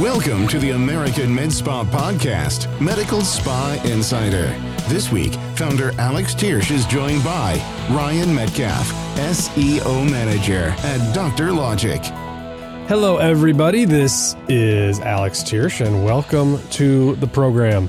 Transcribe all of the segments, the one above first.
Welcome to the American Med Spa Podcast, Medical Spa Insider. This week, founder Alex Tiersch is joined by Ryan Metcalf, SEO Manager at Dr. Logic. Hello, everybody. This is Alex Tiersch, and welcome to the program.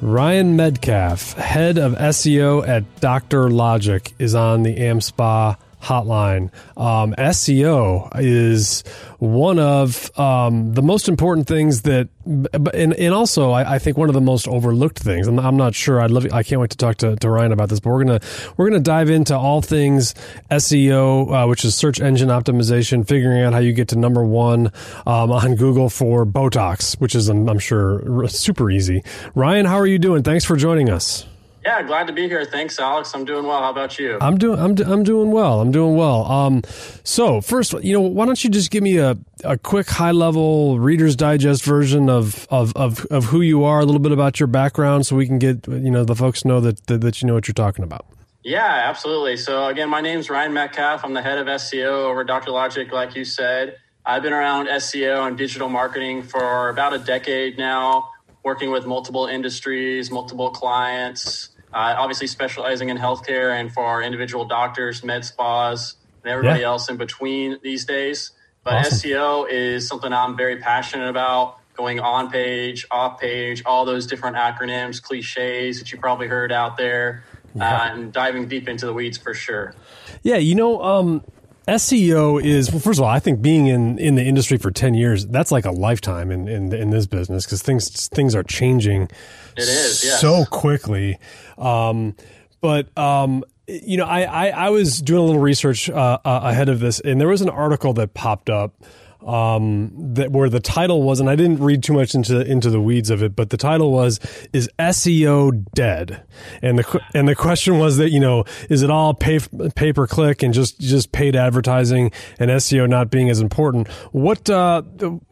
Ryan Metcalf, head of SEO at Dr. Logic, is on the AmSpa hotline. Um, SEO is one of um, the most important things that, and, and also I, I, think one of the most overlooked things. I'm, I'm, not sure. I'd love. I can't wait to talk to, to Ryan about this. But we're gonna we're gonna dive into all things SEO, uh, which is search engine optimization, figuring out how you get to number one um, on Google for Botox, which is I'm sure super easy. Ryan, how are you doing? Thanks for joining us. Yeah, glad to be here. Thanks, Alex. I'm doing well. How about you? I'm doing. I'm. I'm doing well. I'm doing well. Um, so first, you know, why don't you just give me a, a quick high level Reader's Digest version of, of of of who you are, a little bit about your background, so we can get you know the folks know that that, that you know what you're talking about. Yeah, absolutely. So again, my name's Ryan Metcalf. I'm the head of SEO over Dr. Logic, like you said. I've been around SEO and digital marketing for about a decade now, working with multiple industries, multiple clients uh, obviously specializing in healthcare and for our individual doctors, med spas, and everybody yeah. else in between these days. But awesome. SEO is something I'm very passionate about. Going on page, off page, all those different acronyms, cliches that you probably heard out there, yeah. uh, and diving deep into the weeds for sure. Yeah, you know, um, SEO is well, first of all, I think being in, in the industry for ten years, that's like a lifetime in in, in this business because things things are changing. It is yes. so quickly, um, but um, you know, I, I, I was doing a little research uh, uh, ahead of this, and there was an article that popped up um, that where the title was, and I didn't read too much into into the weeds of it, but the title was "Is SEO dead?" and the and the question was that you know is it all pay pay per click and just just paid advertising and SEO not being as important? What uh,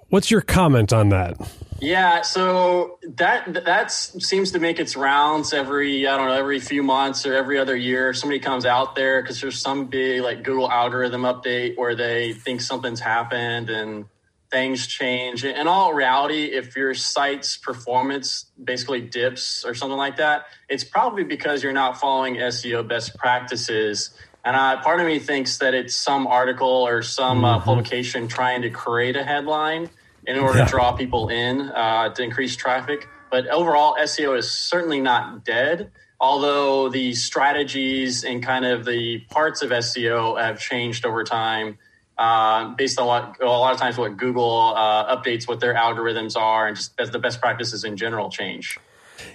what's your comment on that? Yeah, so that that seems to make its rounds every I don't know every few months or every other year. Somebody comes out there because there's some big like Google algorithm update where they think something's happened and things change. In all reality, if your site's performance basically dips or something like that, it's probably because you're not following SEO best practices. And uh, part of me thinks that it's some article or some uh, mm-hmm. publication trying to create a headline in order yeah. to draw people in uh, to increase traffic. But overall, SEO is certainly not dead, although the strategies and kind of the parts of SEO have changed over time. Uh, based on what a lot of times what Google uh, updates what their algorithms are and just as the best practices in general change.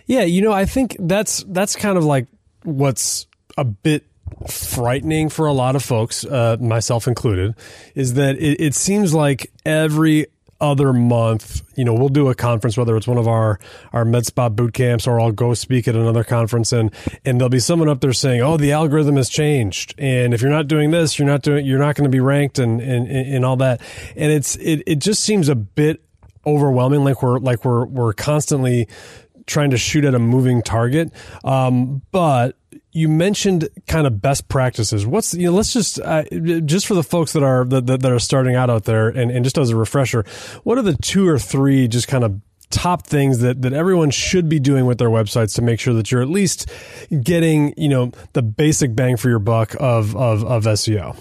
Yeah, you know, I think that's that's kind of like what's a bit frightening for a lot of folks, uh, myself included, is that it, it seems like every other month, you know, we'll do a conference, whether it's one of our, our med spa boot camps or I'll go speak at another conference and, and there'll be someone up there saying, Oh, the algorithm has changed. And if you're not doing this, you're not doing, you're not going to be ranked and, and, and all that. And it's, it, it just seems a bit overwhelming. Like we're, like we're, we're constantly trying to shoot at a moving target. Um, but you mentioned kind of best practices. What's you know? Let's just uh, just for the folks that are that, that are starting out out there, and, and just as a refresher, what are the two or three just kind of top things that, that everyone should be doing with their websites to make sure that you're at least getting you know the basic bang for your buck of of, of SEO.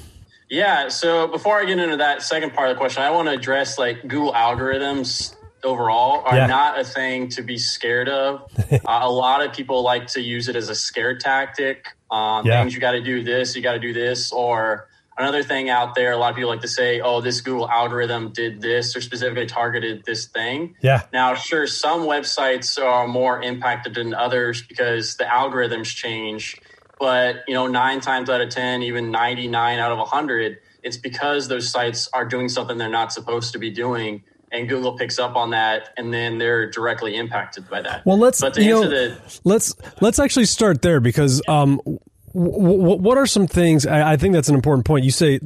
Yeah. So before I get into that second part of the question, I want to address like Google algorithms overall are yeah. not a thing to be scared of. uh, a lot of people like to use it as a scare tactic. Um, yeah. Things you got to do this, you got to do this, or another thing out there. A lot of people like to say, "Oh, this Google algorithm did this or specifically targeted this thing." Yeah. Now, sure, some websites are more impacted than others because the algorithms change. But you know, nine times out of ten, even ninety-nine out of hundred, it's because those sites are doing something they're not supposed to be doing and Google picks up on that, and then they're directly impacted by that. Well, let's you know, the, let's let's actually start there because um, what are some things? I think that's an important point. You say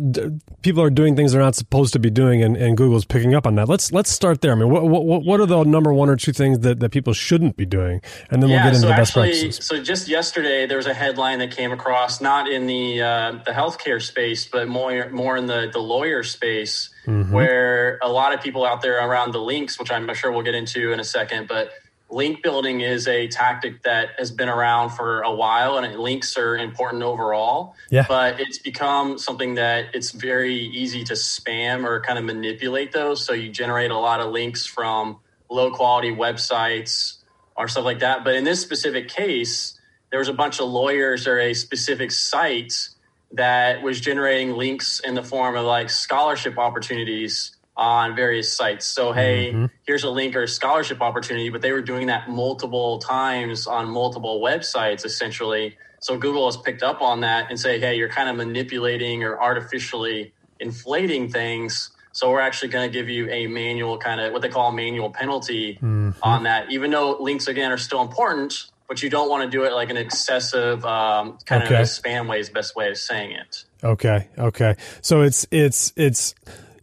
people are doing things they're not supposed to be doing, and, and Google's picking up on that. Let's let's start there. I mean, what what, what are the number one or two things that, that people shouldn't be doing, and then we'll get into so the best actually, practices. So just yesterday, there was a headline that came across, not in the uh, the healthcare space, but more more in the the lawyer space, mm-hmm. where a lot of people out there around the links, which I'm sure we'll get into in a second, but link building is a tactic that has been around for a while and links are important overall. Yeah. but it's become something that it's very easy to spam or kind of manipulate those. So you generate a lot of links from low quality websites or stuff like that. But in this specific case there was a bunch of lawyers or a specific site that was generating links in the form of like scholarship opportunities on various sites. So, hey, mm-hmm. here's a link or a scholarship opportunity, but they were doing that multiple times on multiple websites essentially. So, Google has picked up on that and say, hey, you're kind of manipulating or artificially inflating things. So, we're actually going to give you a manual kind of what they call a manual penalty mm-hmm. on that, even though links again are still important. But you don't want to do it like an excessive um, kind okay. of spam way is best way of saying it. Okay. Okay. So it's it's it's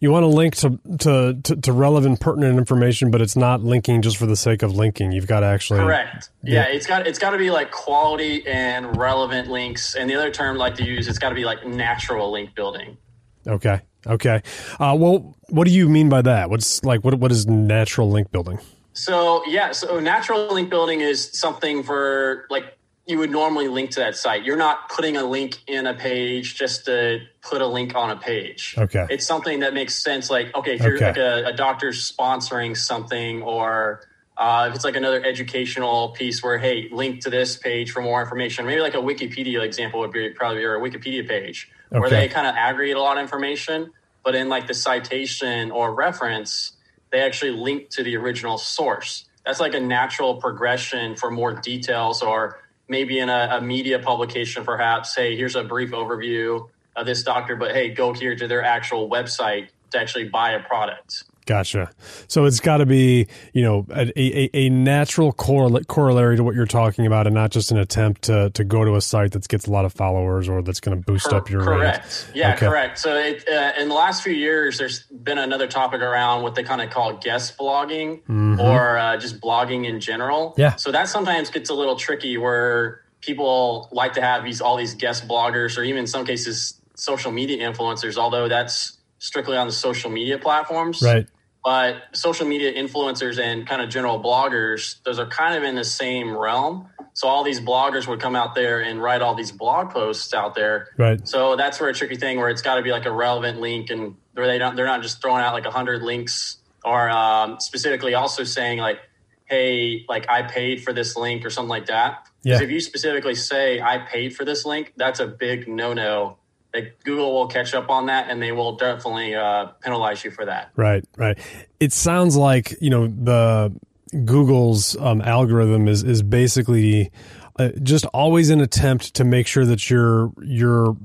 you want to link to, to, to, to, relevant, pertinent information, but it's not linking just for the sake of linking. You've got to actually correct. Yeah, yeah it's got it's got to be like quality and relevant links. And the other term I like to use, it's got to be like natural link building. Okay. Okay. Uh, well, what do you mean by that? What's like what what is natural link building? So yeah, so natural link building is something for like you would normally link to that site. You're not putting a link in a page just to put a link on a page. Okay. It's something that makes sense. Like, okay, if you're okay. like a, a doctor's sponsoring something or uh, if it's like another educational piece where, hey, link to this page for more information. Maybe like a Wikipedia example would be probably or a Wikipedia page okay. where they kind of aggregate a lot of information, but in like the citation or reference, they actually link to the original source. That's like a natural progression for more details or maybe in a, a media publication, perhaps, hey, here's a brief overview of this doctor, but hey, go here to their actual website to actually buy a product. Gotcha. So it's got to be, you know, a, a, a natural correl- corollary to what you're talking about, and not just an attempt to, to go to a site that gets a lot of followers or that's going to boost Cor- up your correct. Rate. Yeah, okay. correct. So it, uh, in the last few years, there's been another topic around what they kind of call guest blogging mm-hmm. or uh, just blogging in general. Yeah. So that sometimes gets a little tricky where people like to have these all these guest bloggers or even in some cases social media influencers. Although that's strictly on the social media platforms. Right. But social media influencers and kind of general bloggers, those are kind of in the same realm. So all these bloggers would come out there and write all these blog posts out there. Right. So that's where a tricky thing where it's got to be like a relevant link and where they don't they're not just throwing out like a hundred links or um, specifically also saying like, hey, like I paid for this link or something like that. Because yeah. if you specifically say I paid for this link, that's a big no no like Google will catch up on that and they will definitely uh, penalize you for that. Right, right. It sounds like you know the Google's um, algorithm is is basically uh, just always an attempt to make sure that you're you're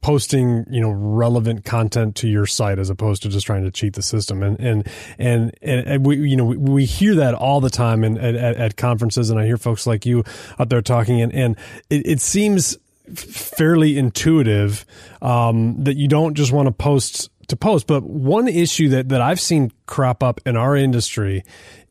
posting you know relevant content to your site as opposed to just trying to cheat the system and and and, and we you know we, we hear that all the time in, at, at conferences and I hear folks like you out there talking and and it, it seems fairly intuitive um, that you don't just want to post to post. But one issue that, that I've seen crop up in our industry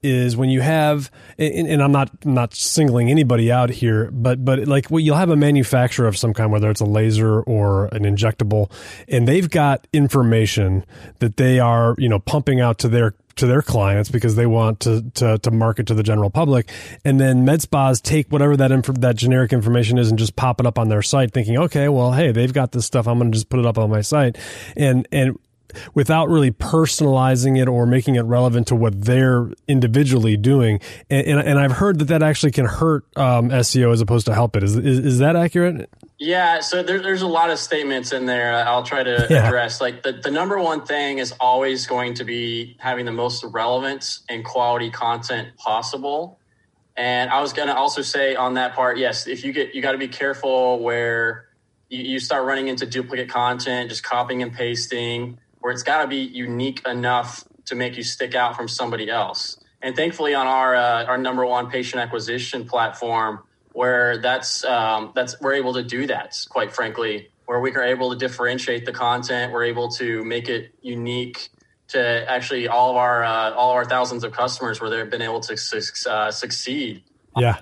is when you have, and, and I'm not not singling anybody out here, but but like well, you'll have a manufacturer of some kind, whether it's a laser or an injectable, and they've got information that they are you know pumping out to their to their clients because they want to, to, to market to the general public. And then med spas take whatever that inf- that generic information is and just pop it up on their site thinking, okay, well, hey, they've got this stuff. I'm going to just put it up on my site. And, and without really personalizing it or making it relevant to what they're individually doing. And, and, and I've heard that that actually can hurt um, SEO as opposed to help it. Is, is, is that accurate? Yeah, so there, there's a lot of statements in there. I'll try to yeah. address. Like the, the number one thing is always going to be having the most relevance and quality content possible. And I was going to also say on that part, yes, if you get, you got to be careful where you, you start running into duplicate content, just copying and pasting, where it's got to be unique enough to make you stick out from somebody else. And thankfully, on our uh, our number one patient acquisition platform, where that's um, that's we're able to do that. Quite frankly, where we are able to differentiate the content, we're able to make it unique to actually all of our uh, all of our thousands of customers where they've been able to su- uh, succeed. Yeah.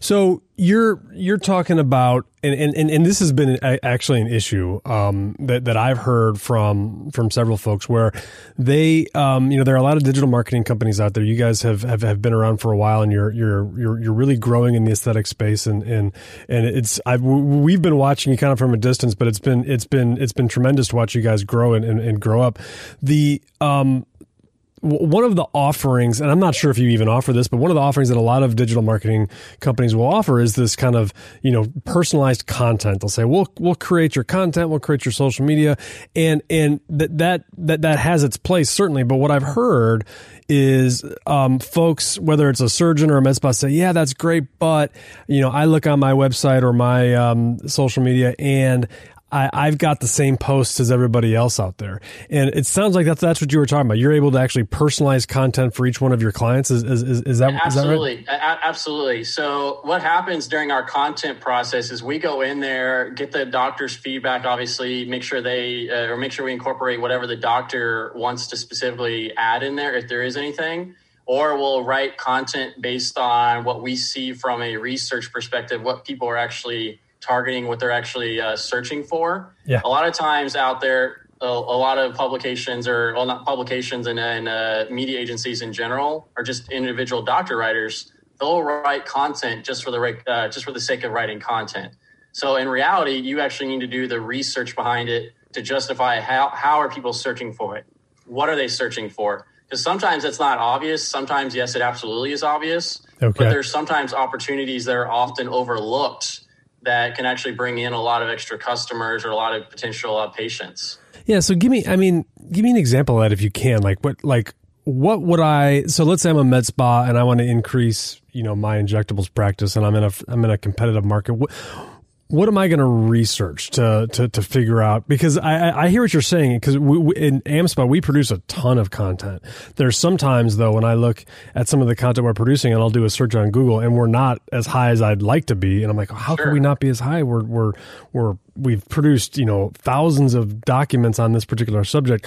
So you're you're talking about and, and, and this has been actually an issue um, that that I've heard from from several folks where they um, you know there are a lot of digital marketing companies out there. You guys have, have, have been around for a while and you're you're you're you're really growing in the aesthetic space and and and it's I've, we've been watching you kind of from a distance, but it's been it's been it's been tremendous to watch you guys grow and, and, and grow up. The um, one of the offerings, and I'm not sure if you even offer this, but one of the offerings that a lot of digital marketing companies will offer is this kind of, you know, personalized content. They'll say, we'll, we'll create your content, we'll create your social media. And, and that, that, that, that has its place, certainly. But what I've heard is, um, folks, whether it's a surgeon or a med spa say, yeah, that's great. But, you know, I look on my website or my, um, social media and I, have got the same posts as everybody else out there. And it sounds like that's that's what you were talking about. You're able to actually personalize content for each one of your clients. Is is, is, is that absolutely is that right? A- absolutely? So what happens during our content process is we go in there, get the doctor's feedback, obviously, make sure they uh, or make sure we incorporate whatever the doctor wants to specifically add in there if there is anything. Or we'll write content based on what we see from a research perspective, what people are actually targeting what they're actually uh, searching for. Yeah. A lot of times out there, a, a lot of publications or well, not publications and, and uh, media agencies in general, are just individual doctor writers, they'll write content just for the uh, just for the sake of writing content. So in reality, you actually need to do the research behind it to justify how how are people searching for it. What are they searching for? Because sometimes it's not obvious. Sometimes, yes, it absolutely is obvious. Okay. But there's sometimes opportunities that are often overlooked that can actually bring in a lot of extra customers or a lot of potential uh, patients. Yeah. So give me, I mean, give me an example of that if you can. Like what, like what would I? So let's say I'm a med spa and I want to increase, you know, my injectables practice, and I'm in a, I'm in a competitive market. What, what am I going to research to, to, to figure out? Because I, I hear what you're saying. Because we, we, in AmSpa, we produce a ton of content. There's sometimes though when I look at some of the content we're producing, and I'll do a search on Google, and we're not as high as I'd like to be, and I'm like, how sure. can we not be as high? We're we're we're we've produced you know thousands of documents on this particular subject.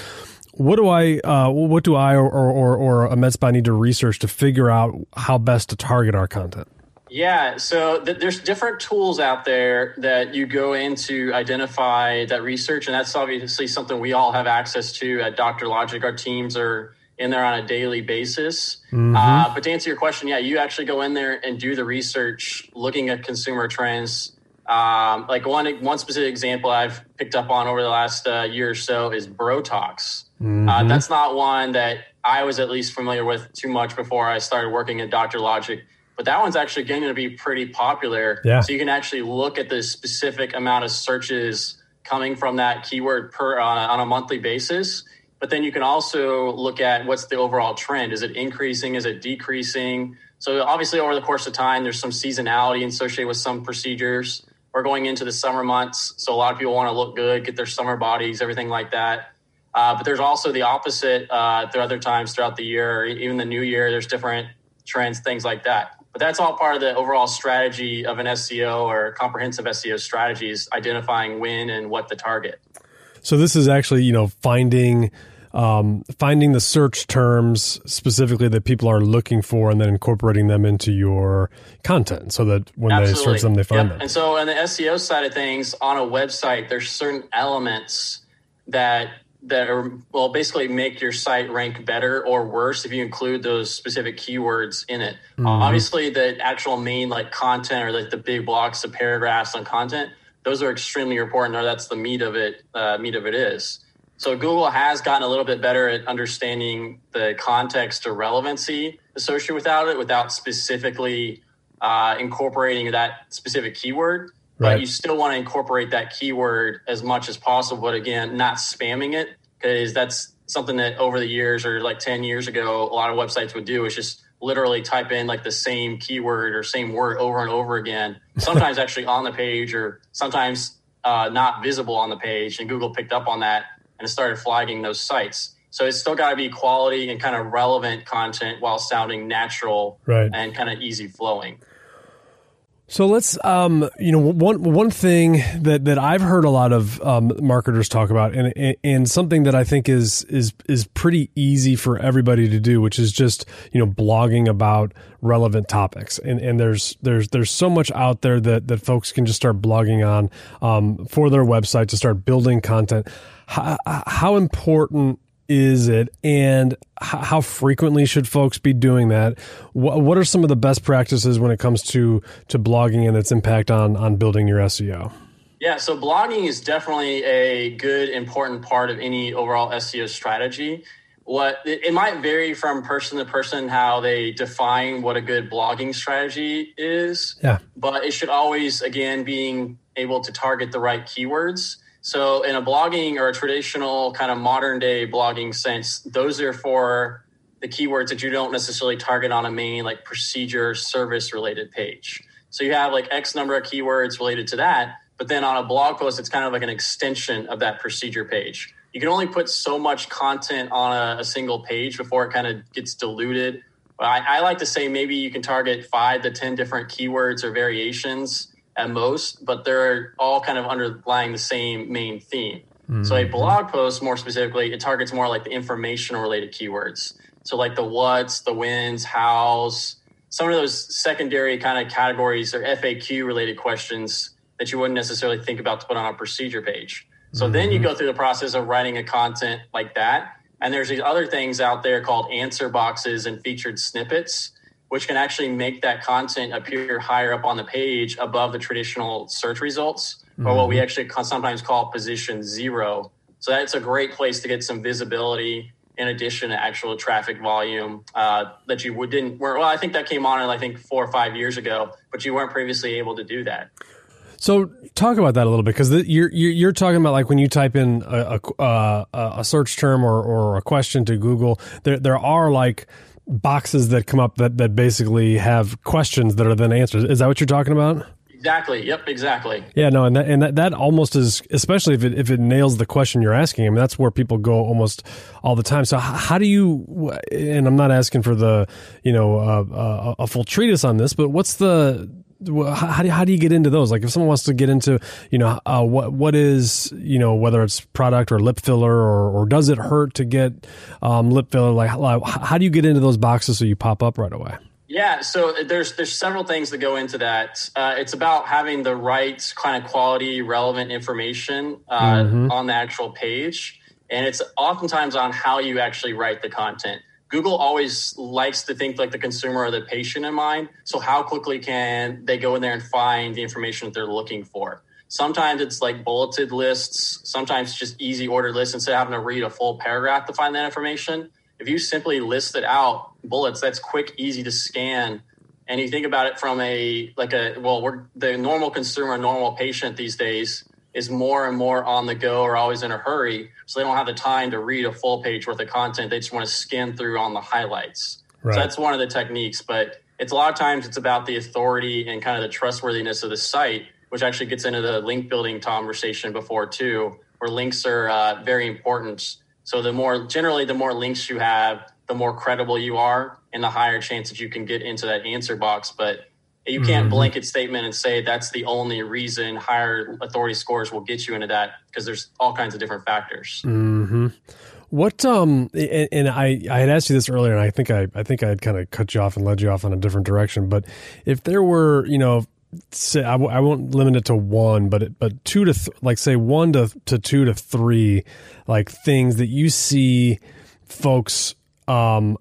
What do I, uh, what do I or, or, or a med spa need to research to figure out how best to target our content? Yeah, so th- there's different tools out there that you go in to identify that research, and that's obviously something we all have access to at Dr. Logic. Our teams are in there on a daily basis. Mm-hmm. Uh, but to answer your question, yeah, you actually go in there and do the research, looking at consumer trends. Um, like one one specific example I've picked up on over the last uh, year or so is Brotox. Uh, mm-hmm. Uh, that's not one that I was at least familiar with too much before I started working at Dr. Logic but that one's actually going to be pretty popular. Yeah. So you can actually look at the specific amount of searches coming from that keyword per uh, on a monthly basis. But then you can also look at what's the overall trend. Is it increasing? Is it decreasing? So obviously, over the course of time, there's some seasonality associated with some procedures. We're going into the summer months, so a lot of people want to look good, get their summer bodies, everything like that. Uh, but there's also the opposite. Uh, are other times throughout the year, even the new year. There's different trends, things like that. But that's all part of the overall strategy of an SEO or comprehensive SEO strategies, identifying when and what the target. So this is actually, you know, finding um, finding the search terms specifically that people are looking for and then incorporating them into your content so that when Absolutely. they search them, they find yep. them. And so on the SEO side of things, on a website, there's certain elements that that are well basically make your site rank better or worse if you include those specific keywords in it. Mm-hmm. obviously the actual main like content or like the big blocks of paragraphs on content those are extremely important or that's the meat of it uh, meat of it is. So google has gotten a little bit better at understanding the context or relevancy associated without it without specifically uh, incorporating that specific keyword Right. But you still want to incorporate that keyword as much as possible. But again, not spamming it because that's something that over the years or like 10 years ago, a lot of websites would do is just literally type in like the same keyword or same word over and over again, sometimes actually on the page or sometimes uh, not visible on the page. And Google picked up on that and started flagging those sites. So it's still got to be quality and kind of relevant content while sounding natural right. and kind of easy flowing. So let's, um, you know, one one thing that, that I've heard a lot of um, marketers talk about, and and something that I think is is is pretty easy for everybody to do, which is just you know blogging about relevant topics. And and there's there's there's so much out there that that folks can just start blogging on um, for their website to start building content. How, how important is it? And how frequently should folks be doing that? What are some of the best practices when it comes to to blogging and its impact on on building your seo yeah so blogging is definitely a good important part of any overall seo strategy. What it, it might vary from person to person how they define what a good blogging strategy is. Yeah. But it should always again being able to target the right keywords so, in a blogging or a traditional kind of modern day blogging sense, those are for the keywords that you don't necessarily target on a main like procedure service related page. So, you have like X number of keywords related to that, but then on a blog post, it's kind of like an extension of that procedure page. You can only put so much content on a, a single page before it kind of gets diluted. I, I like to say maybe you can target five to 10 different keywords or variations at most, but they're all kind of underlying the same main theme. Mm-hmm. So a blog post, more specifically, it targets more like the informational related keywords. So like the what's, the whens, hows, some of those secondary kind of categories or FAQ related questions that you wouldn't necessarily think about to put on a procedure page. So mm-hmm. then you mm-hmm. go through the process of writing a content like that. And there's these other things out there called answer boxes and featured snippets which can actually make that content appear higher up on the page above the traditional search results, mm-hmm. or what we mm-hmm. actually sometimes call position zero. So that's a great place to get some visibility in addition to actual traffic volume uh, that you would, didn't. Well, I think that came on, I think four or five years ago, but you weren't previously able to do that. So talk about that a little bit because you're you're talking about like when you type in a a, uh, a search term or, or a question to Google, there there are like boxes that come up that, that basically have questions that are then answered. Is that what you're talking about? Exactly. Yep. Exactly. Yeah. No. And that and that, that almost is, especially if it if it nails the question you're asking. I mean, that's where people go almost all the time. So how do you? And I'm not asking for the you know uh, uh, a full treatise on this, but what's the how do, how do you get into those? Like if someone wants to get into, you know, uh, what what is, you know, whether it's product or lip filler or, or does it hurt to get um, lip filler? Like how do you get into those boxes so you pop up right away? Yeah, so there's there's several things that go into that. Uh, it's about having the right kind of quality, relevant information uh, mm-hmm. on the actual page, and it's oftentimes on how you actually write the content. Google always likes to think like the consumer or the patient in mind. So how quickly can they go in there and find the information that they're looking for? Sometimes it's like bulleted lists. Sometimes just easy order lists instead of having to read a full paragraph to find that information. If you simply list it out bullets, that's quick, easy to scan. And you think about it from a like a well, we're the normal consumer, normal patient these days is more and more on the go or always in a hurry. So they don't have the time to read a full page worth of content. They just want to skim through on the highlights. Right. So that's one of the techniques. But it's a lot of times it's about the authority and kind of the trustworthiness of the site, which actually gets into the link building conversation before too, where links are uh, very important. So the more generally, the more links you have, the more credible you are, and the higher chance that you can get into that answer box. But you can't mm-hmm. blanket statement and say that's the only reason higher authority scores will get you into that because there's all kinds of different factors. Mm-hmm. What um and, and, I I had asked you this earlier and I think I I think I had kind of cut you off and led you off on a different direction. But if there were you know say I w- I won't limit it to one, but it, but two to th- like say one to to two to three like things that you see folks um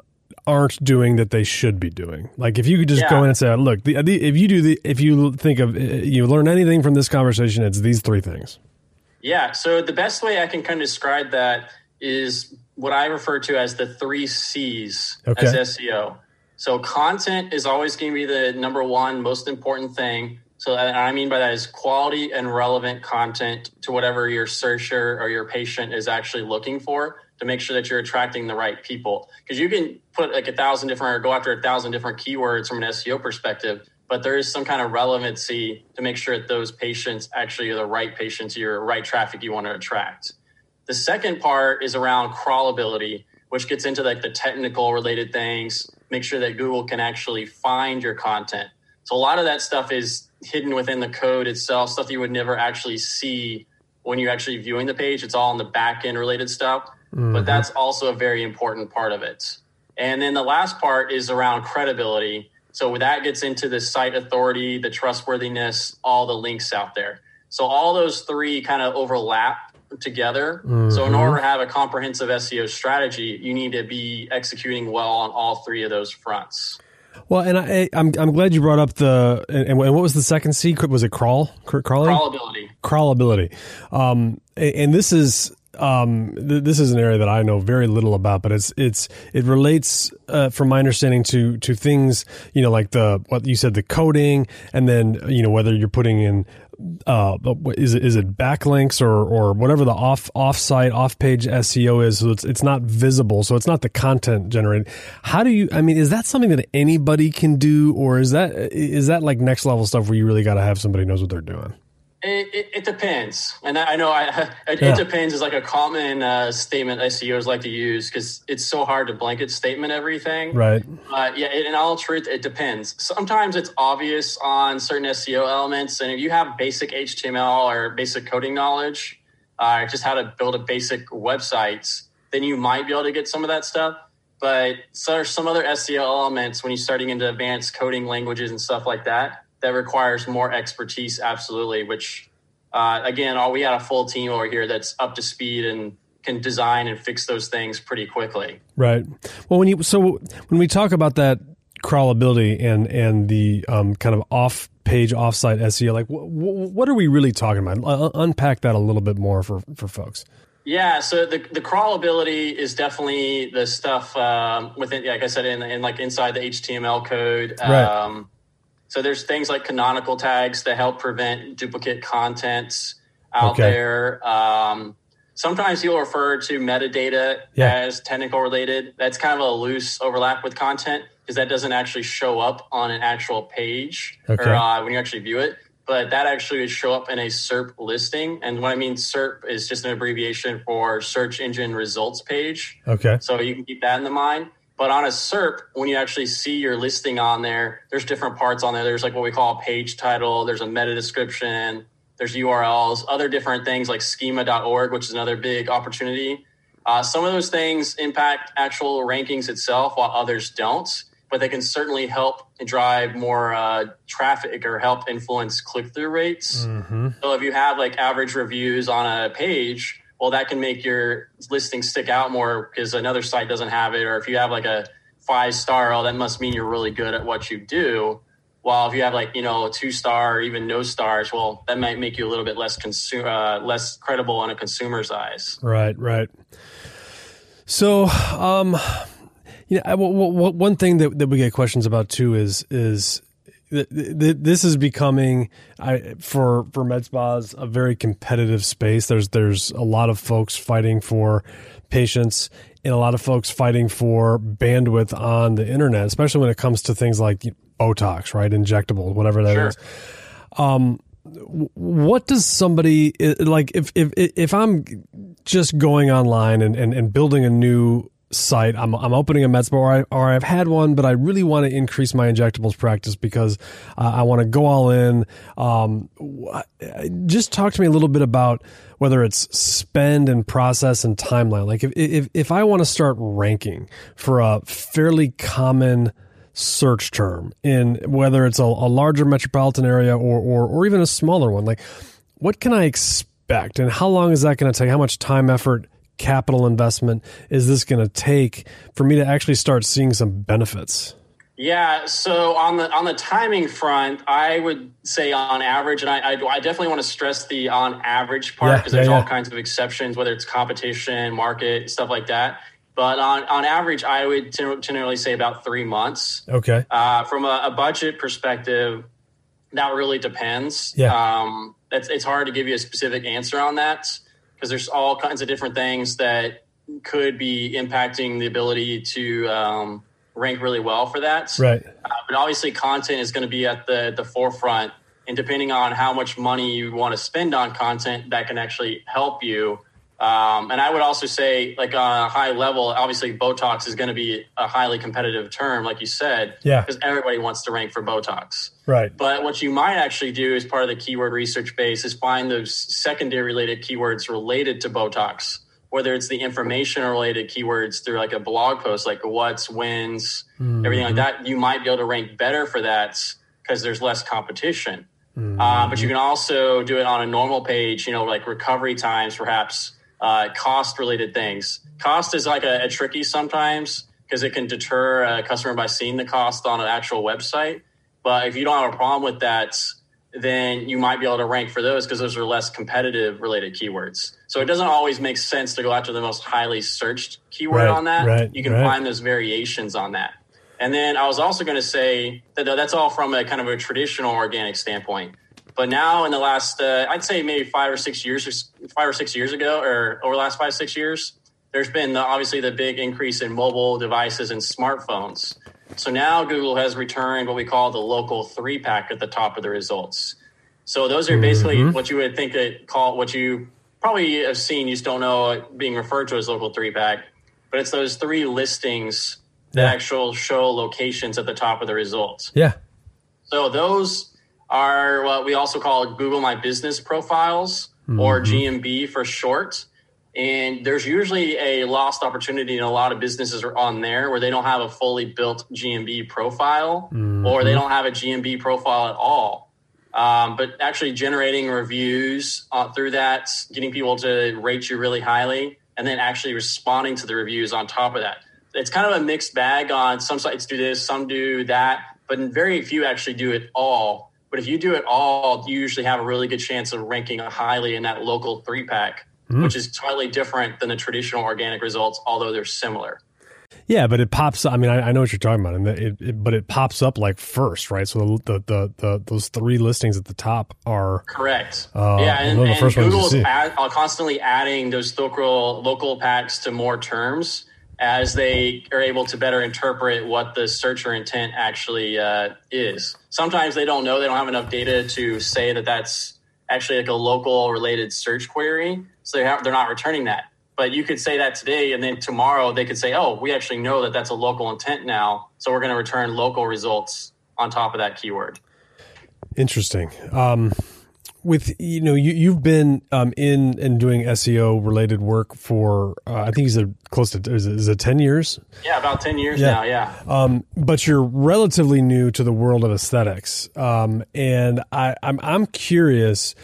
aren't doing that they should be doing. Like if you could just yeah. go in and say, look, the, the, if you do the, if you think of, uh, you learn anything from this conversation, it's these three things. Yeah. So the best way I can kind of describe that is what I refer to as the three C's okay. as SEO. So content is always going to be the number one most important thing. So I mean by that is quality and relevant content to whatever your searcher or your patient is actually looking for to make sure that you're attracting the right people. Because you can put like a thousand different or go after a thousand different keywords from an SEO perspective, but there is some kind of relevancy to make sure that those patients actually are the right patients, your right traffic you want to attract. The second part is around crawlability, which gets into like the technical related things, make sure that Google can actually find your content. So a lot of that stuff is hidden within the code itself, stuff that you would never actually see when you're actually viewing the page. It's all in the back end related stuff, mm-hmm. but that's also a very important part of it. And then the last part is around credibility. So that gets into the site authority, the trustworthiness, all the links out there. So all those three kind of overlap together. Mm-hmm. So in order to have a comprehensive SEO strategy, you need to be executing well on all three of those fronts. Well, and I, I'm I'm glad you brought up the and, and what was the second C? Was it crawl crawling? Crawlability. Crawlability. Um, and this is um, th- this is an area that I know very little about, but it's it's it relates, uh, from my understanding, to to things you know like the what you said the coding, and then you know whether you're putting in uh, is it is it backlinks or or whatever the off off site off page SEO is. So it's it's not visible, so it's not the content generated. How do you? I mean, is that something that anybody can do, or is that is that like next level stuff where you really got to have somebody knows what they're doing? It, it, it, depends, and I know I, it, yeah. it depends is like a common uh, statement SEOs like to use because it's so hard to blanket statement everything. Right. But yeah, in all truth, it depends. Sometimes it's obvious on certain SEO elements, and if you have basic HTML or basic coding knowledge, uh, just how to build a basic website, then you might be able to get some of that stuff. But so there's some other SEO elements when you're starting into advanced coding languages and stuff like that that requires more expertise, absolutely. Which, uh, again, all we had a full team over here that's up to speed and can design and fix those things pretty quickly. Right. Well, when you so when we talk about that crawlability and and the um, kind of off page offsite SEO, like w- w- what are we really talking about? Uh, unpack that a little bit more for for folks. Yeah, so the the crawlability is definitely the stuff um, within, like I said, in, in like inside the HTML code. Right. So there's things like canonical tags that help prevent duplicate contents out okay. there. Um, sometimes you'll refer to metadata yeah. as technical related. That's kind of a loose overlap with content because that doesn't actually show up on an actual page okay. or uh, when you actually view it. But that actually would show up in a SERP listing. And what I mean SERP is just an abbreviation for search engine results page. Okay. So you can keep that in the mind. But on a SERP, when you actually see your listing on there, there's different parts on there. There's like what we call a page title, there's a meta description, there's URLs, other different things like schema.org, which is another big opportunity. Uh, some of those things impact actual rankings itself, while others don't, but they can certainly help drive more uh, traffic or help influence click through rates. Mm-hmm. So if you have like average reviews on a page, well, that can make your listing stick out more because another site doesn't have it. Or if you have like a five star, oh, that must mean you're really good at what you do. While if you have like you know a two star or even no stars, well, that might make you a little bit less uh, less credible in a consumer's eyes. Right, right. So, um, you know, one thing that, that we get questions about too is is this is becoming I, for for med spas a very competitive space. There's there's a lot of folks fighting for patients and a lot of folks fighting for bandwidth on the internet, especially when it comes to things like Botox, right? Injectables, whatever that sure. is. Um, what does somebody like if if if I'm just going online and, and, and building a new site. I'm, I'm opening a med spa or, I, or I've had one, but I really want to increase my injectables practice because uh, I want to go all in. Um, just talk to me a little bit about whether it's spend and process and timeline. Like if, if, if I want to start ranking for a fairly common search term in whether it's a, a larger metropolitan area or, or, or even a smaller one, like what can I expect and how long is that going to take? How much time, effort, capital investment is this going to take for me to actually start seeing some benefits? Yeah, so on the on the timing front, I would say on average, and I, I, I definitely want to stress the on average part because yeah, there's yeah, all kinds of exceptions, whether it's competition, market, stuff like that. But on, on average, I would generally say about three months. Okay. Uh, from a, a, budget perspective, that really depends. Yeah. Um, it's, it's hard to give you a specific answer on that because there's all kinds of different things that could be impacting the ability to um, rank really well for that. Right. Uh, but obviously, content is going to be at the the forefront, and depending on how much money you want to spend on content, that can actually help you Um, and I would also say, like on a high level, obviously Botox is going to be a highly competitive term, like you said, Yeah. because everybody wants to rank for Botox. Right. But what you might actually do as part of the keyword research base is find those secondary related keywords related to Botox, whether it's the information related keywords through like a blog post, like what's, wins, everything like that. You might be able to rank better for that because there's less competition. Uh, but you can also do it on a normal page, you know, like recovery times, perhaps uh, cost related things. Cost is like a, a tricky sometimes because it can deter a customer by seeing the cost on an actual website. But if you don't have a problem with that, then you might be able to rank for those because those are less competitive related keywords. So it doesn't always make sense to go after the most highly searched keyword Right, on that. right, you can right. find those variations on that. And then I was also going to say that that's all from a kind of a traditional organic standpoint. But now in the last, uh, I'd say maybe five or six years, five or six years ago, or over the last five six years, there's been the, obviously the big increase in mobile devices and smartphones. So now Google has returned what we call the local three pack at the top of the results. So those are basically what you would think it call what you probably have seen. You just don't know being referred to as local three pack, but it's those three listings that Yeah. actual show locations at the top of the results. Yeah. So those are what we also call Google My Business profiles or GMB for short. And there's usually a lost opportunity in a lot of businesses are on there where they don't have a fully built GMB profile or they don't have a GMB profile at all. Um, but actually generating reviews uh, through that, getting people to rate you really highly, and then actually responding to the reviews on top of that. It's kind of a mixed bag on some sites do this, some do that, but very few actually do it all. But if you do it all, you usually have a really good chance of ranking highly in that local three pack, which is totally different than the traditional organic results, although they're similar. Yeah, but it pops. I mean, I, I know what you're talking about, and it, it, but it pops up like first, right? So the, the the those three listings at the top are Correct. Uh, yeah, and, the and Google's add, uh, constantly adding those local local packs to more terms as they are able to better interpret what the searcher intent actually uh, is. Sometimes they don't know; they don't have enough data to say that that's actually like a local related search query, so they have, they're not returning that. But you could say that today, and then tomorrow they could say, "Oh, we actually know that that's a local intent now, so we're going to return local results on top of that keyword." interesting. Um, with you know, you you've been um, in and doing SEO related work for uh, I think he's a close to is it, is it ten years? Yeah, about ten years Yeah. now. Yeah. Um, but you're relatively new to the world of aesthetics, um, and I, I'm I'm curious,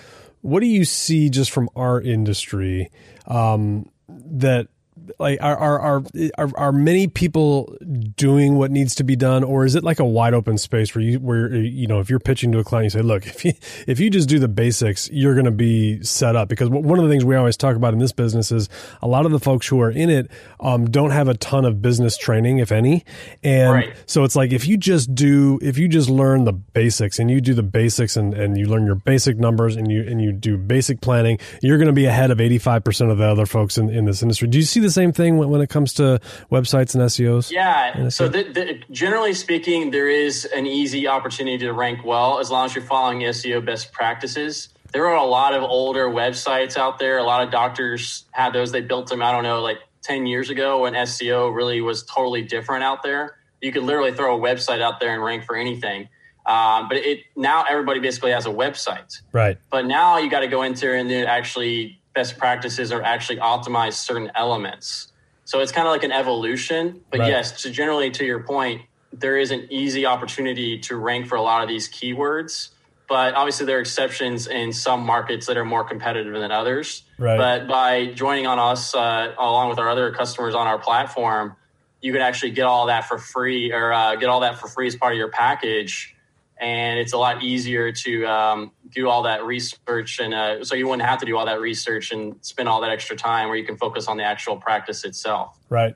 what do you see just from our industry um, that like are, are are are are many people doing what needs to be done, or is it like a wide open space where you where you know if you're pitching to a client, you say, look, if you if you just do the basics, you're going to be set up because one of the things we always talk about in this business is a lot of the folks who are in it um, don't have a ton of business training, if any, and Right. so it's like if you just do if you just learn the basics and you do the basics and, and you learn your basic numbers and you and you do basic planning, you're going to be ahead of 85% of the other folks in, in this industry. Do you see the same thing when, when it comes to websites and SEOs? Yeah. So, th th generally speaking, there is an easy opportunity to rank well as long as you're following SEO best practices. There are a lot of older websites out there. A lot of doctors had those. They built them, I don't know, like 10 years ago when SEO really was totally different out there. You could literally throw a website out there and rank for anything. Um, but it now everybody basically has a website. Right. But now you got to go into and actually best practices or actually optimize certain elements. So it's kind of like an evolution. But Right. yes, so generally to your point, there is an easy opportunity to rank for a lot of these keywords. But obviously there are exceptions in some markets that are more competitive than others. Right. But by joining on us uh, along with our other customers on our platform, you can actually get all that for free or uh, get all that for free as part of your package and it's a lot easier to um, do all that research and uh, so you wouldn't have to do all that research and spend all that extra time where you can focus on the actual practice itself Right.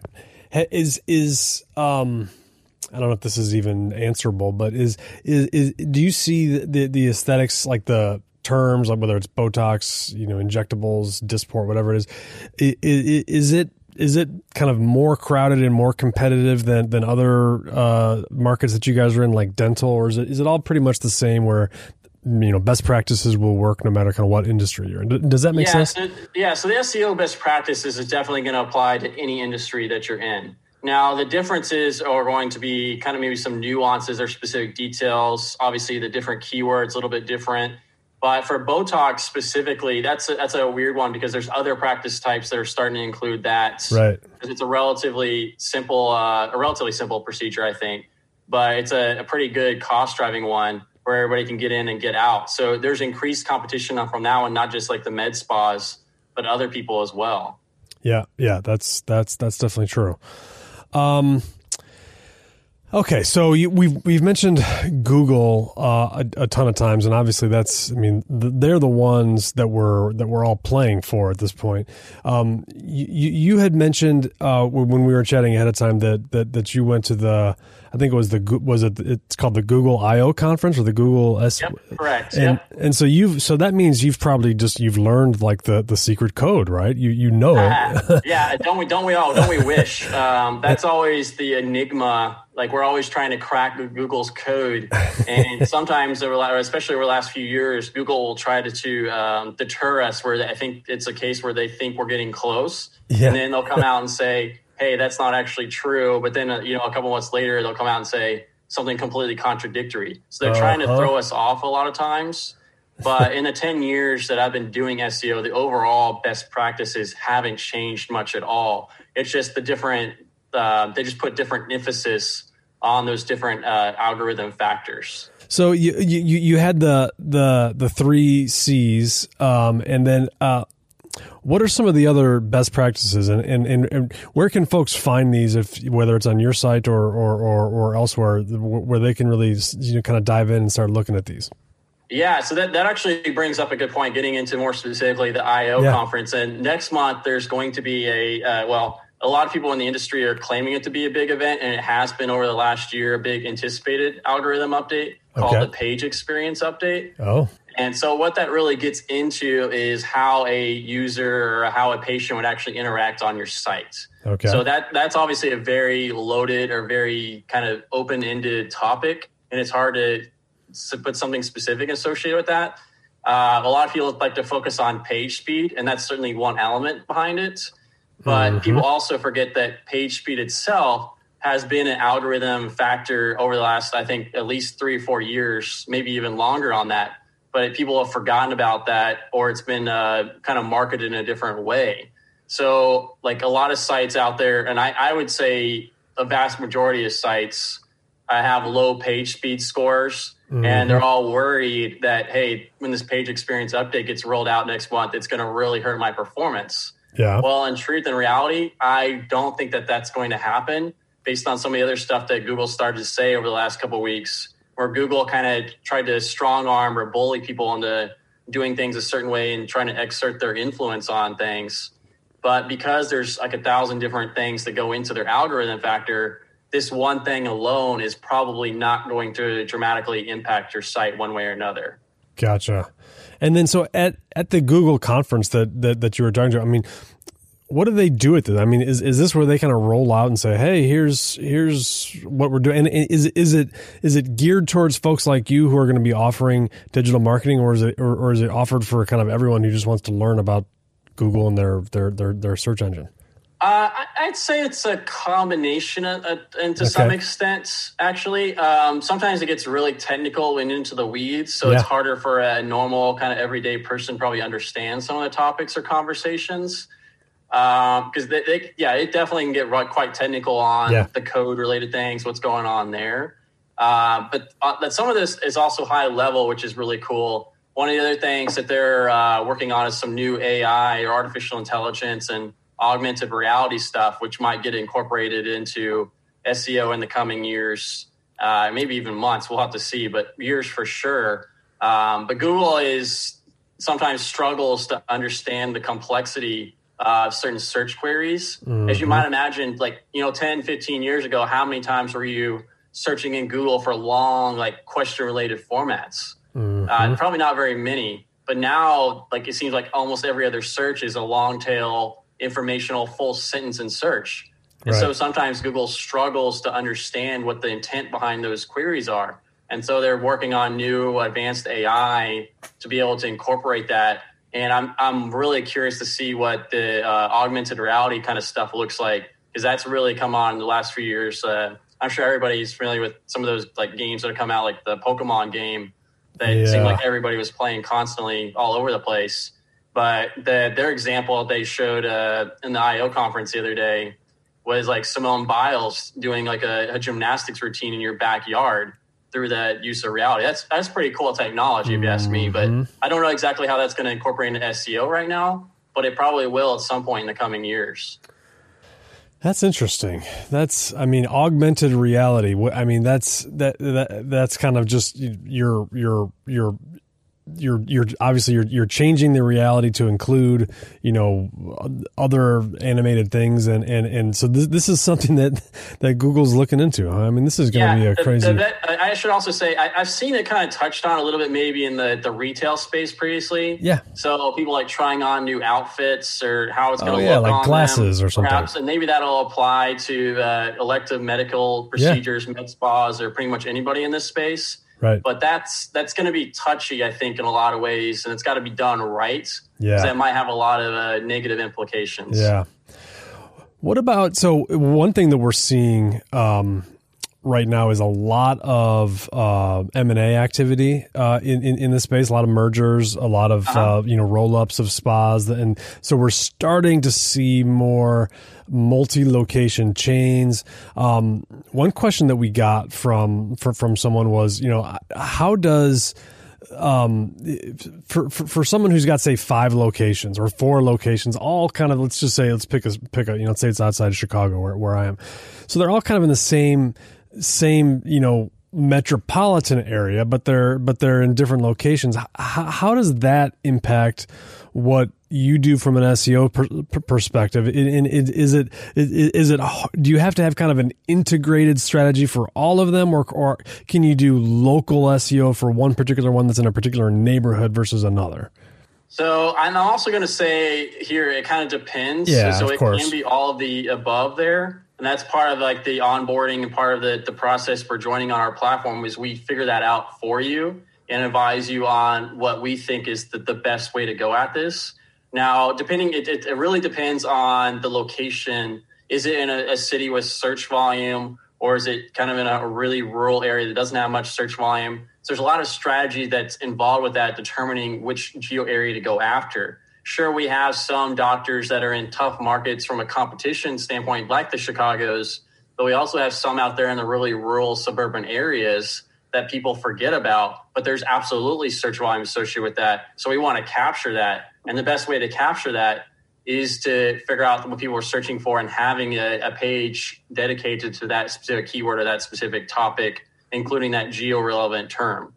Is is um I don't know if this is even answerable, but is is, is do you see the, the the aesthetics like the terms like whether it's Botox, you know, injectables, Dysport, whatever it is, i- i- is it is it kind of more crowded and more competitive than than other uh, markets that you guys are in, like dental, or is it is it all pretty much the same where you know best practices will work no matter kind of what industry you're in. Does that make yeah, sense? So, yeah. So the SEO best practices is definitely going to apply to any industry that you're in. Now the differences are going to be kind of maybe some nuances or specific details. Obviously, the different keywords a little bit different. But for Botox specifically, that's a, that's a weird one because there's other practice types that are starting to include that. Right. Because it's a relatively simple, uh, a relatively simple procedure, I think, but it's a, a pretty good cost driving one where everybody can get in and get out. So there's increased competition from now and not just like the med spas, but other people as well. Yeah, yeah, that's that's that's definitely true. Um, Okay, so you, we've we've mentioned Google uh, a, a, ton of times, and obviously that's I mean they're the ones that we're that we're all playing for at this point. Um, you, you had mentioned uh, when we were chatting ahead of time that, that that you went to the I think it was the was it it's called the Google I/O conference or the Google S. Yep, correct. And yep. and so you've so that means you've probably just you've learned like the the secret code, right? You you know it. yeah, don't we don't we all don't we wish? Um, that's always the enigma. Like we're always trying to crack Google's code, and sometimes, especially over the last few years, Google will try to, to um, deter us. Where I think it's a case where they think we're getting close, yeah. and then they'll come out and say hey, that's not actually true. But then, uh, you know, a couple months later, they'll come out and say something completely contradictory. So they're uh-huh. trying to uh-huh. throw us off a lot of times. But in the 10 years that I've been doing SEO, the overall best practices haven't changed much at all. It's just the different, uh, they just put different emphasis on those different uh, algorithm factors. So you, you you had the the the three C's, um, and then uh, what are some of the other best practices, and, and, and, where can folks find these, if whether it's on your site or or, or, or elsewhere, where they can really you know kind of dive in and start looking at these? Yeah, so that, that actually brings up a good point, getting into more specifically the IO yeah. conference. And next month, there's going to be a, uh, well, a lot of people in the industry are claiming it to be a big event, and it has been over the last year a big anticipated algorithm update called okay. the Page Experience Update. Oh. And so, what that really gets into is how a user or how a patient would actually interact on your site. Okay. So that that's obviously a very loaded or very kind of open-ended topic, and it's hard to put something specific associated with that. Uh, a lot of people like to focus on page speed, and that's certainly one element behind it. But mm-hmm. people also forget that page speed itself has been an algorithm factor over the last, I think, at least three or four years, maybe even longer on that but people have forgotten about that or it's been uh, kind of marketed in a different way. So, like a lot of sites out there, and I, I would say a vast majority of sites I uh, have low page speed scores, mm-hmm. and they're all worried that hey, when this page experience update gets rolled out next month, it's going to really hurt my performance. Yeah. Well, in truth and reality, I don't think that that's going to happen based on some of the other stuff that Google started to say over the last couple of weeks where Google kind of tried to strong arm or bully people into doing things a certain way and trying to exert their influence on things. But because there's like a thousand different things that go into their algorithm factor, this one thing alone is probably not going to dramatically impact your site one way or another. Gotcha. And then so at at the Google conference that that, that you were talking to, I mean, what do they do with it? I mean, is, is this where they kind of roll out and say, "Hey, here's here's what we're doing"? And is is it is it geared towards folks like you who are going to be offering digital marketing, or is it or, or, is it offered for kind of everyone who just wants to learn about Google and their their their, their search engine? Uh, I'd say it's a combination, of, uh, and to okay. some extent, actually. Um, sometimes it gets really technical and into the weeds, so yeah. it's harder for a normal kind of everyday person probably understand some of the topics or conversations because um, they, they, yeah, it definitely can get quite technical on yeah. the code related things, what's going on there. Uh, but uh, that some of this is also high level, which is really cool. One of the other things that they're uh, working on is some new AI or artificial intelligence and augmented reality stuff, which might get incorporated into SEO in the coming years, uh, maybe even months. We'll have to see, but years for sure. Um, but Google is sometimes struggles to understand the complexity of certain search queries. Mm-hmm. As you might imagine, like, you know, 10, 15 years ago, how many times were you searching in Google for long, like, question related formats? Mm-hmm. Uh, probably not very many. But now, like, it seems like almost every other search is a long tail, informational, full sentence in search. And right. so sometimes Google struggles to understand what the intent behind those queries are. And so they're working on new advanced AI to be able to incorporate that. And I'm, I'm really curious to see what the uh, augmented reality kind of stuff looks like because that's really come on in the last few years. Uh, I'm sure everybody's familiar with some of those like games that have come out, like the Pokemon game that yeah. seemed like everybody was playing constantly all over the place. But the, their example they showed uh, in the IO conference the other day was like Simone Biles doing like a, a, gymnastics routine in your backyard through that use of reality. That's that's pretty cool technology, if you ask me. But mm-hmm. I don't know exactly how that's going to incorporate into SEO right now. But it probably will at some point in the coming years. That's interesting. That's, I mean, augmented reality. I mean, that's that that that's kind of just your your your you're you're obviously you're you're changing the reality to include you know other animated things and and and so this this is something that that Google's looking into. I mean, this is going to yeah, be a crazy. The, the, I should also say I, have seen it kind of touched on a little bit maybe in the the retail space previously. Yeah. So people like trying on new outfits or how it's going to oh, yeah, look like glasses them, or something. Perhaps, and maybe that'll apply to uh, elective medical procedures, yeah. med spas, or pretty much anybody in this space. Right. But that's that's going to be touchy, I think, in a lot of ways, and it's got to be done right. Yeah. That might have a lot of uh, negative implications. Yeah. What about so one thing that we're seeing um, right now is a lot of uh, M and A activity uh, in, in, in this space. A lot of mergers, a lot of uh-huh. uh, you know roll ups of spas, and so we're starting to see more multi location chains. Um, one question that we got from for, from someone was, you know, how does um, for, for, for someone who's got say five locations or four locations, all kind of let's just say let's pick a pick a you know let's say it's outside of Chicago where where I am, so they're all kind of in the same same you know metropolitan area, but they're but they're in different locations. How, how does that impact what you do from an SEO per, perspective? In, in, is it is it do you have to have kind of an integrated strategy for all of them, or or can you do local SEO for one particular one that's in a particular neighborhood versus another? So I'm also going to say here it kind of depends. Yeah, so of it course. can be all of the above there and that's part of like the onboarding and part of the, the process for joining on our platform is we figure that out for you and advise you on what we think is the, the best way to go at this. Now depending it, it, it really depends on the location. Is it in a, a, city with search volume or is it kind of in a really rural area that doesn't have much search volume? So there's a lot of strategy that's involved with that determining which geo area to go after Sure, we have some doctors that are in tough markets from a competition standpoint, like the Chicago's, but we also have some out there in the really rural suburban areas that people forget about. But there's absolutely search volume associated with that. So we want to capture that. And the best way to capture that is to figure out what people are searching for and having a, a page dedicated to that specific keyword or that specific topic, including that geo relevant term.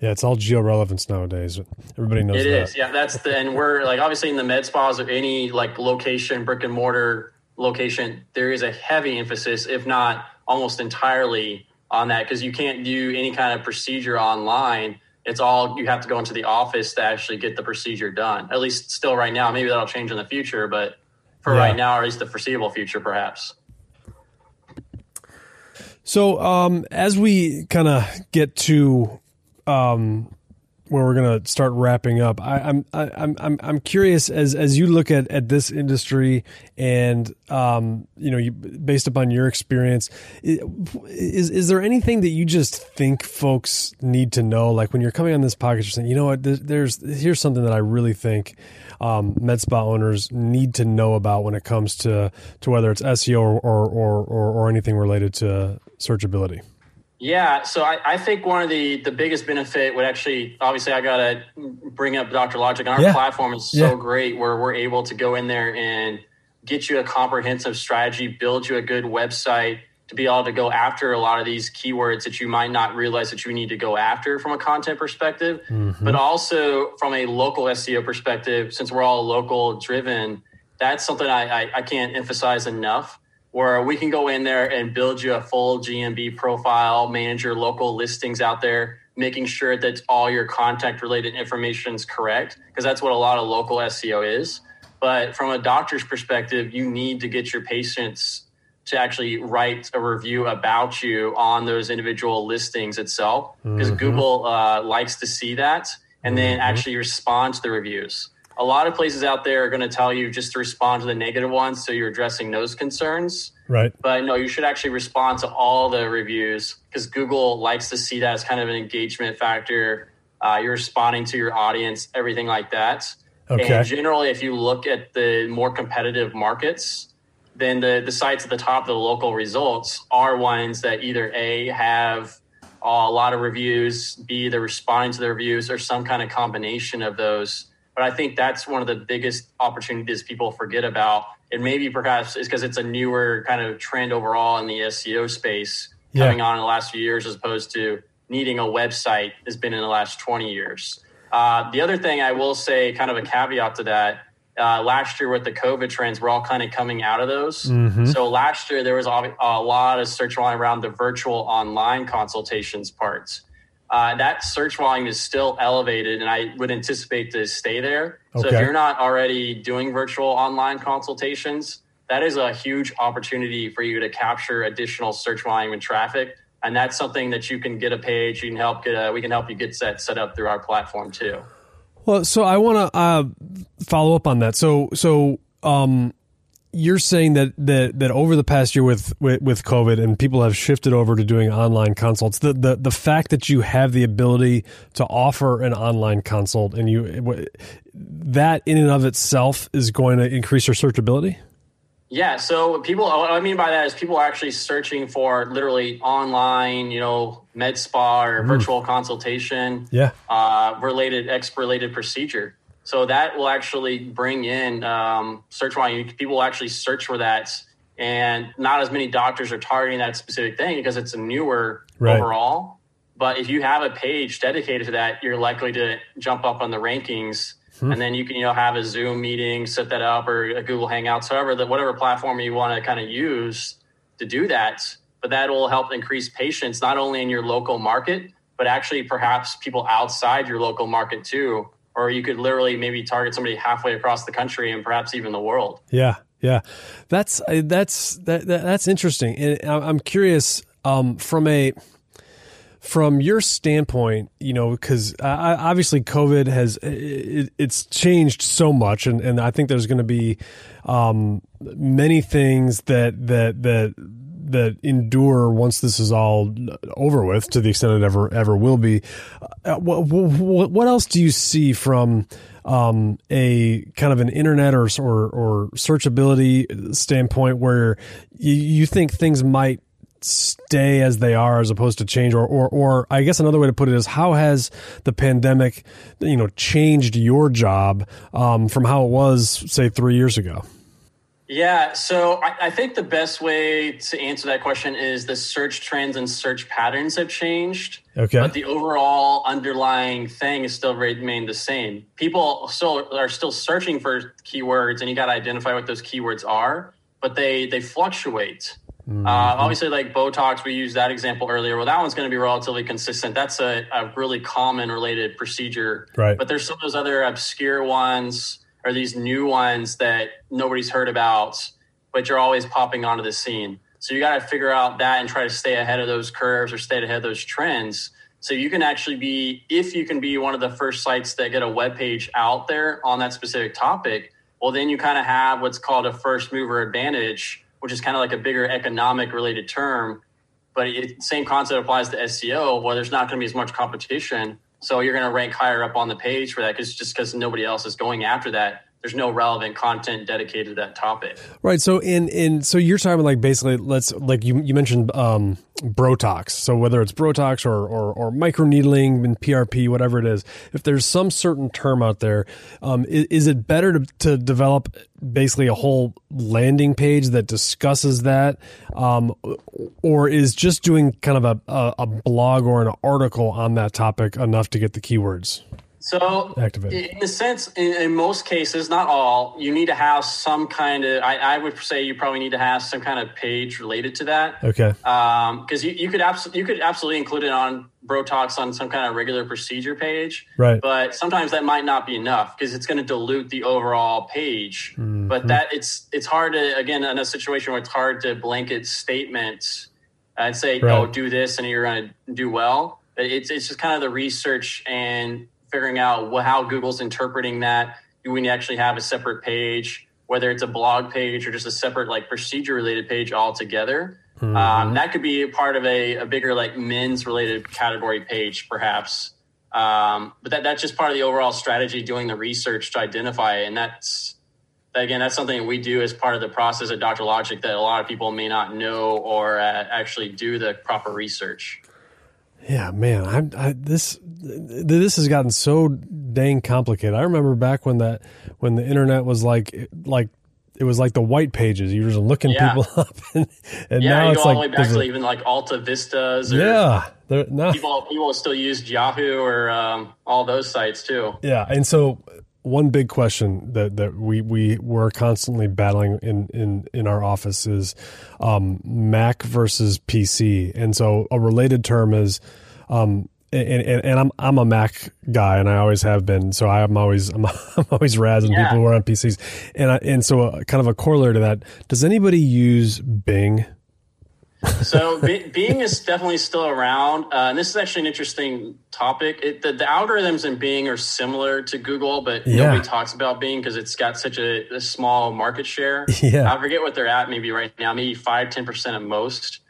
Yeah, it's all geo relevance nowadays. Everybody knows it that. is. Yeah, that's the and we're like obviously in the med spas or any like location, brick and mortar location, there is a heavy emphasis, if not almost entirely, on that because you can't do any kind of procedure online. It's all you have to go into the office to actually get the procedure done. At least still right now. Maybe that'll change in the future, but for yeah. right now, or at least the foreseeable future, perhaps. So, um, as we kind of get to um, where we're gonna start wrapping up. I, I'm I'm I'm I'm curious as as you look at at this industry and um, you know you, based upon your experience, is is there anything that you just think folks need to know? Like when you're coming on this podcast, you're saying, you know what, there's here's something that I really think um, med spa owners need to know about when it comes to to whether it's SEO or or or, or anything related to searchability. Yeah, so I, I, think one of the the biggest benefit would actually obviously I gotta bring up Dr. Logic. Our yeah. platform is so yeah. great where we're able to go in there and get you a comprehensive strategy, build you a good website to be able to go after a lot of these keywords that you might not realize that you need to go after from a content perspective, mm-hmm. but also from a local SEO perspective, since we're all local driven, that's something I, I, I can't emphasize enough where we can go in there and build you a full GMB profile, manage your local listings out there, making sure that all your contact related information is correct, because that's what a lot of local SEO is. But from a doctor's perspective, you need to get your patients to actually write a review about you on those individual listings itself because mm-hmm. Google uh, likes to see that and then mm-hmm. actually respond to the reviews. A lot of places out there are going to tell you just to respond to the negative ones, so you're addressing those concerns. Right. But no, you should actually respond to all the reviews because Google likes to see that as kind of an engagement factor. Uh, you're responding to your audience, everything like that. Okay. And generally, if you look at the more competitive markets, then the, the sites at the top of the local results are ones that either A, have a lot of reviews, B, they're responding to the reviews, or some kind of combination of those. But I think that's one of the biggest opportunities people forget about. And maybe perhaps is because it's a newer kind of trend overall in the SEO space coming yeah. on in the last few years, as opposed to needing a website has been in the last 20 years. Uh, the other thing I will say, kind of a caveat to that, uh, last year with the COVID trends, we're all kind of coming out of those. Mm-hmm. So last year there was a, lot of search around the virtual online consultations parts. Uh, that search volume is still elevated, and I would anticipate to stay there. Okay. So if you're not already doing virtual online consultations, that is a huge opportunity for you to capture additional search volume and traffic. And that's something that you can get a page. You can help get a, we can help you get set set up through our platform too. Well, so I want to uh, follow up on that. So, so um, you're saying that, that that over the past year with, with, with COVID and people have shifted over to doing online consults. The, the the fact that you have the ability to offer an online consult and you that in and of itself is going to increase your searchability. Yeah. So people, what I mean by that is people are actually searching for literally online, you know, med spa or mm. virtual consultation. Yeah. Uh, related, expert related procedure. So that will actually bring in um, search volume. People will actually search for that, and not as many doctors are targeting that specific thing because it's a newer right. overall. But if you have a page dedicated to that, you're likely to jump up on the rankings Hmm. And then you can, you know, have a Zoom meeting, set that up, or a Google Hangouts, however, that whatever platform you want to kind of use to do that. But that will help increase patients not only in your local market, but actually perhaps people outside your local market too. Or you could literally maybe target somebody halfway across the country and perhaps even the world. Yeah, yeah, that's that's that, that that's interesting, and I'm curious um, from a from your standpoint, you know, because uh, obviously COVID has it, it's changed so much, and, and I think there's going to be um, many things that that that that endure once this is all over with, to the extent it ever ever will be. Uh, what, what, what else do you see from um, a kind of an internet or or, or searchability standpoint where you, you think things might stay as they are as opposed to change or, or or I guess another way to put it is how has the pandemic you know changed your job um, from how it was say three years ago yeah so I, I, think the best way to answer that question is the search trends and search patterns have changed okay but the overall underlying thing is still remained the same people still are still searching for keywords and you got to identify what those keywords are but they they fluctuate Mm-hmm. Uh, obviously, like Botox, we used that example earlier. Well, that one's going to be relatively consistent. That's a, a, really common related procedure. Right. But there's some of those other obscure ones or these new ones that nobody's heard about, but you're always popping onto the scene. So you got to figure out that and try to stay ahead of those curves or stay ahead of those trends. So you can actually be, if you can be one of the first sites that get a web page out there on that specific topic, well, then you kind of have what's called a first mover advantage which is kind of like a bigger economic related term. But it, same concept applies to SEO, where there's not going to be as much competition. So you're going to rank higher up on the page for that because just because nobody else is going after that there's no relevant content dedicated to that topic. Right. So in in so you're talking like basically let's like you you mentioned um Brotox. So whether it's Brotox or or, or microneedling and PRP, whatever it is, if there's some certain term out there, um, is, is it better to, to develop basically a whole landing page that discusses that, um, or is just doing kind of a, a, a blog or an article on that topic enough to get the keywords? So, activate? in the sense, in, in, most cases, not all, you need to have some kind of. I, I, would say you probably need to have some kind of page related to that. Okay. Because um, you, you could absolutely you could absolutely include it on Brotox on some kind of regular procedure page. Right. But sometimes that might not be enough because it's going to dilute the overall page. Mm-hmm. But that it's it's hard to again in a situation where it's hard to blanket statements and say, right. "Oh, do this," and you're going to do well. It's it's just kind of the research and figuring out what, how Google's interpreting that. Do we actually have a separate page, whether it's a blog page or just a separate like procedure related page altogether? Mm-hmm. Um, that could be part of a, a bigger like men's related category page, perhaps. Um, but that, that's just part of the overall strategy, doing the research to identify it. And that's, again, that's something we do as part of the process at Dr. Logic that a lot of people may not know or uh, actually do the proper research. Yeah, man, I, I this this has gotten so dang complicated. I remember back when that when the internet was like like it was like the white pages. You were just looking yeah. people up, and, and yeah, now you it's go like all the way back to even like Alta Vistas. yeah, no. people people still use Yahoo or um, all those sites too. Yeah, and so one big question that, that we, we were constantly battling in, in, in our office is um, Mac versus PC. And so a related term is, um, and, and, and, I'm I'm a Mac guy, and I always have been. So I'm always I'm, I'm always razzing yeah. people who are on PCs, and I, and so a, kind of a corollary to that. Does anybody use Bing so Bing is definitely still around, uh, and this is actually an interesting topic. It, the, the, algorithms in Bing are similar to Google, but yeah. nobody talks about Bing because it's got such a, a, small market share. Yeah. I forget what they're at, maybe right now, maybe five, ten percent at most.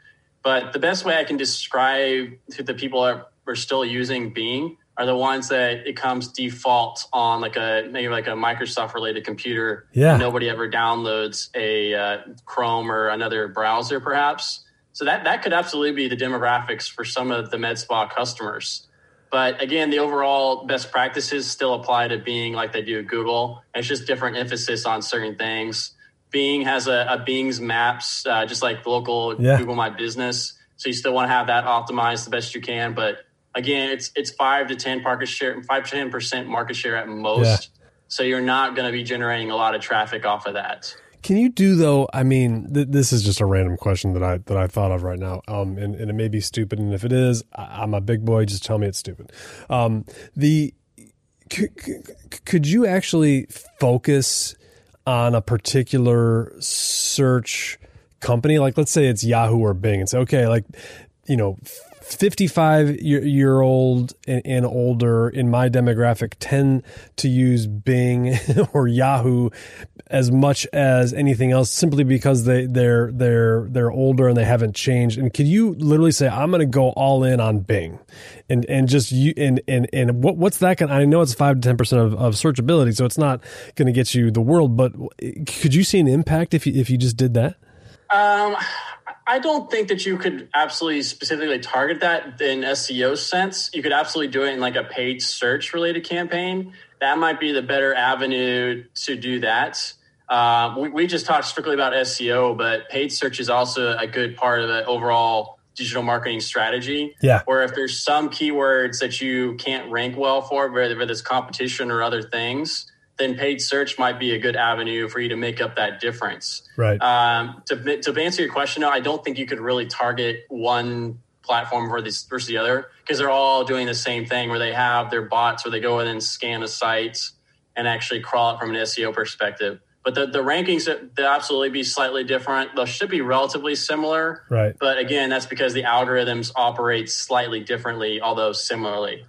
But the best way I can describe to the people that are still using Bing are the ones that it comes default on like a maybe like a Microsoft related computer. Yeah. Nobody ever downloads a uh, Chrome or another browser, perhaps. So that that could absolutely be the demographics for some of the MedSpa customers. But again, the overall best practices still apply to Bing like they do at Google. It's just different emphasis on certain things. Bing has a, a Bing's Maps, uh, just like local yeah. Google My Business. So you still want to have that optimized the best you can. But again, it's it's five to ten market share, five to ten percent market share at most. Yeah. So you're not going to be generating a lot of traffic off of that. Can you do though? I mean, th- this is just a random question that I that I thought of right now, um, and, and it may be stupid. And if it is, I, am a big boy. Just tell me it's stupid. Um, the c- c- could you actually focus on a particular search company? Like, let's say it's Yahoo or Bing, and say, okay, like, you know, 55 year, old and, older in my demographic tend to use Bing or Yahoo as much as anything else simply because they they're they're they're older and they haven't changed and could you literally say I'm going to go all in on Bing and and just you and and and what what's that going I know it's 5 to 10% of, of searchability so it's not going to get you the world but could you see an impact if you if you just did that um I don't think that you could absolutely specifically target that in SEO sense. You could absolutely do it in like a paid search related campaign. That might be the better avenue to do that. Uh, we, we, just talked strictly about SEO, but paid search is also a good part of the overall digital marketing strategy. Yeah. Where if there's some keywords that you can't rank well for, whether it's competition or other things, then paid search might be a good avenue for you to make up that difference. Right. Um, to, to answer your question, I don't think you could really target one platform versus, versus the other because they're all doing the same thing where they have their bots where they go in and scan a site and actually crawl it from an SEO perspective. But the, the rankings, they'll absolutely be slightly different. They should be relatively similar. Right. But again, that's because the algorithms operate slightly differently, although similarly.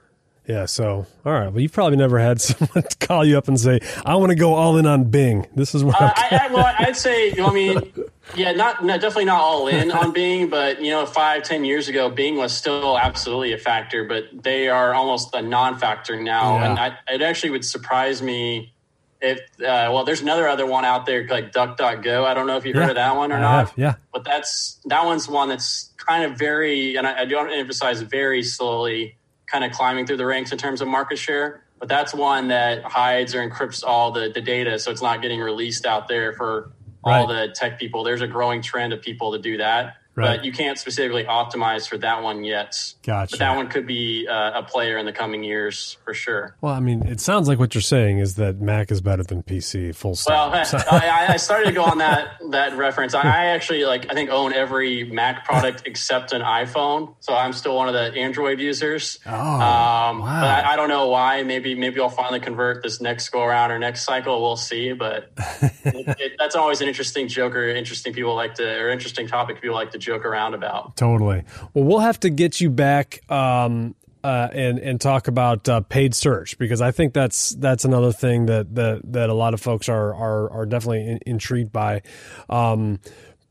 Yeah. So, all right. Well, you've probably never had someone call you up and say, "I want to go all in on Bing." This is what uh, I, I, well, I'd say. You know, I mean, yeah, not, not, definitely not all in on Bing, but you know, five, ten years ago, Bing was still absolutely a factor, but they are almost a non-factor now, yeah. and I, it actually would surprise me if. Uh, well, there's another other one out there like DuckDuckGo. I don't know if you've yeah, heard of that one or I not. Have, yeah, but that's that one's one that's kind of very, and I, I don't emphasize very slowly kind of climbing through the ranks in terms of market share. But that's one that hides or encrypts all the, the data, so it's not getting released out there for all the tech people. There's a growing trend of people to do that. Right. but you can't specifically optimize for that one yet. Gotcha. But that one could be uh, a player in the coming years for sure. Well, I mean, it sounds like what you're saying is that Mac is better than PC. Full Well, stop. I, I started to go on that that reference. I actually like I think own every Mac product except an iPhone, so I'm still one of the Android users. Oh, um, wow. But I, I don't know why. Maybe maybe I'll finally convert this next go around or next cycle. We'll see. But it, it, that's always an interesting joke or interesting people like to or interesting topic people like to joke around about. Totally. Well, we'll have to get you back um, uh, and and talk about uh, paid search because I think that's that's another thing that that, that a lot of folks are are are definitely in, intrigued by. Um,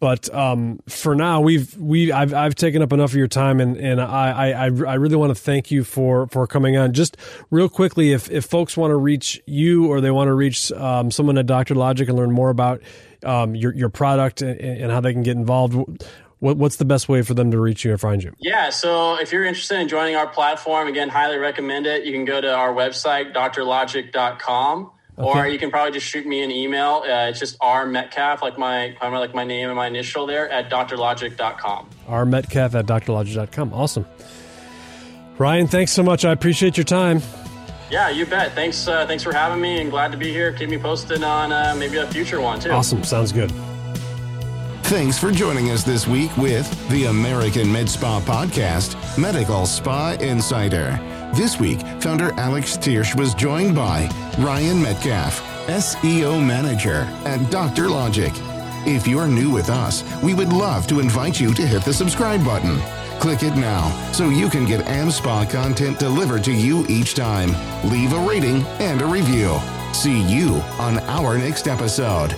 but um, for now, we've we I've, I've taken up enough of your time, and and I I, I really want to thank you for for coming on. Just real quickly, if if folks want to reach you or they want to reach um, someone at Doctor Logic and learn more about um, your your product and, and how they can get involved, what, what's the best way for them to reach you or find you? Yeah, so if you're interested in joining our platform, again, highly recommend it. You can go to our website, drlogic.com, or you can probably just shoot me an email. Uh, it's just R Metcalf, like my like my name and my initial there, at drlogic.com. rmetcalf at drlogic.com. Awesome. Ryan, thanks so much. I appreciate your time. Yeah, you bet. Thanks, uh, thanks for having me, and glad to be here. Keep me posted on uh, maybe a future one too. Awesome. Sounds good. Thanks for joining us this week with the American Med Spa Podcast, Medical Spa Insider. This week, founder Alex Thiersch was joined by Ryan Metcalf, SEO Manager at Dr. Logic. If you're new with us, we would love to invite you to hit the subscribe button. Click it now so you can get AmSpa content delivered to you each time. Leave a rating and a review. See you on our next episode.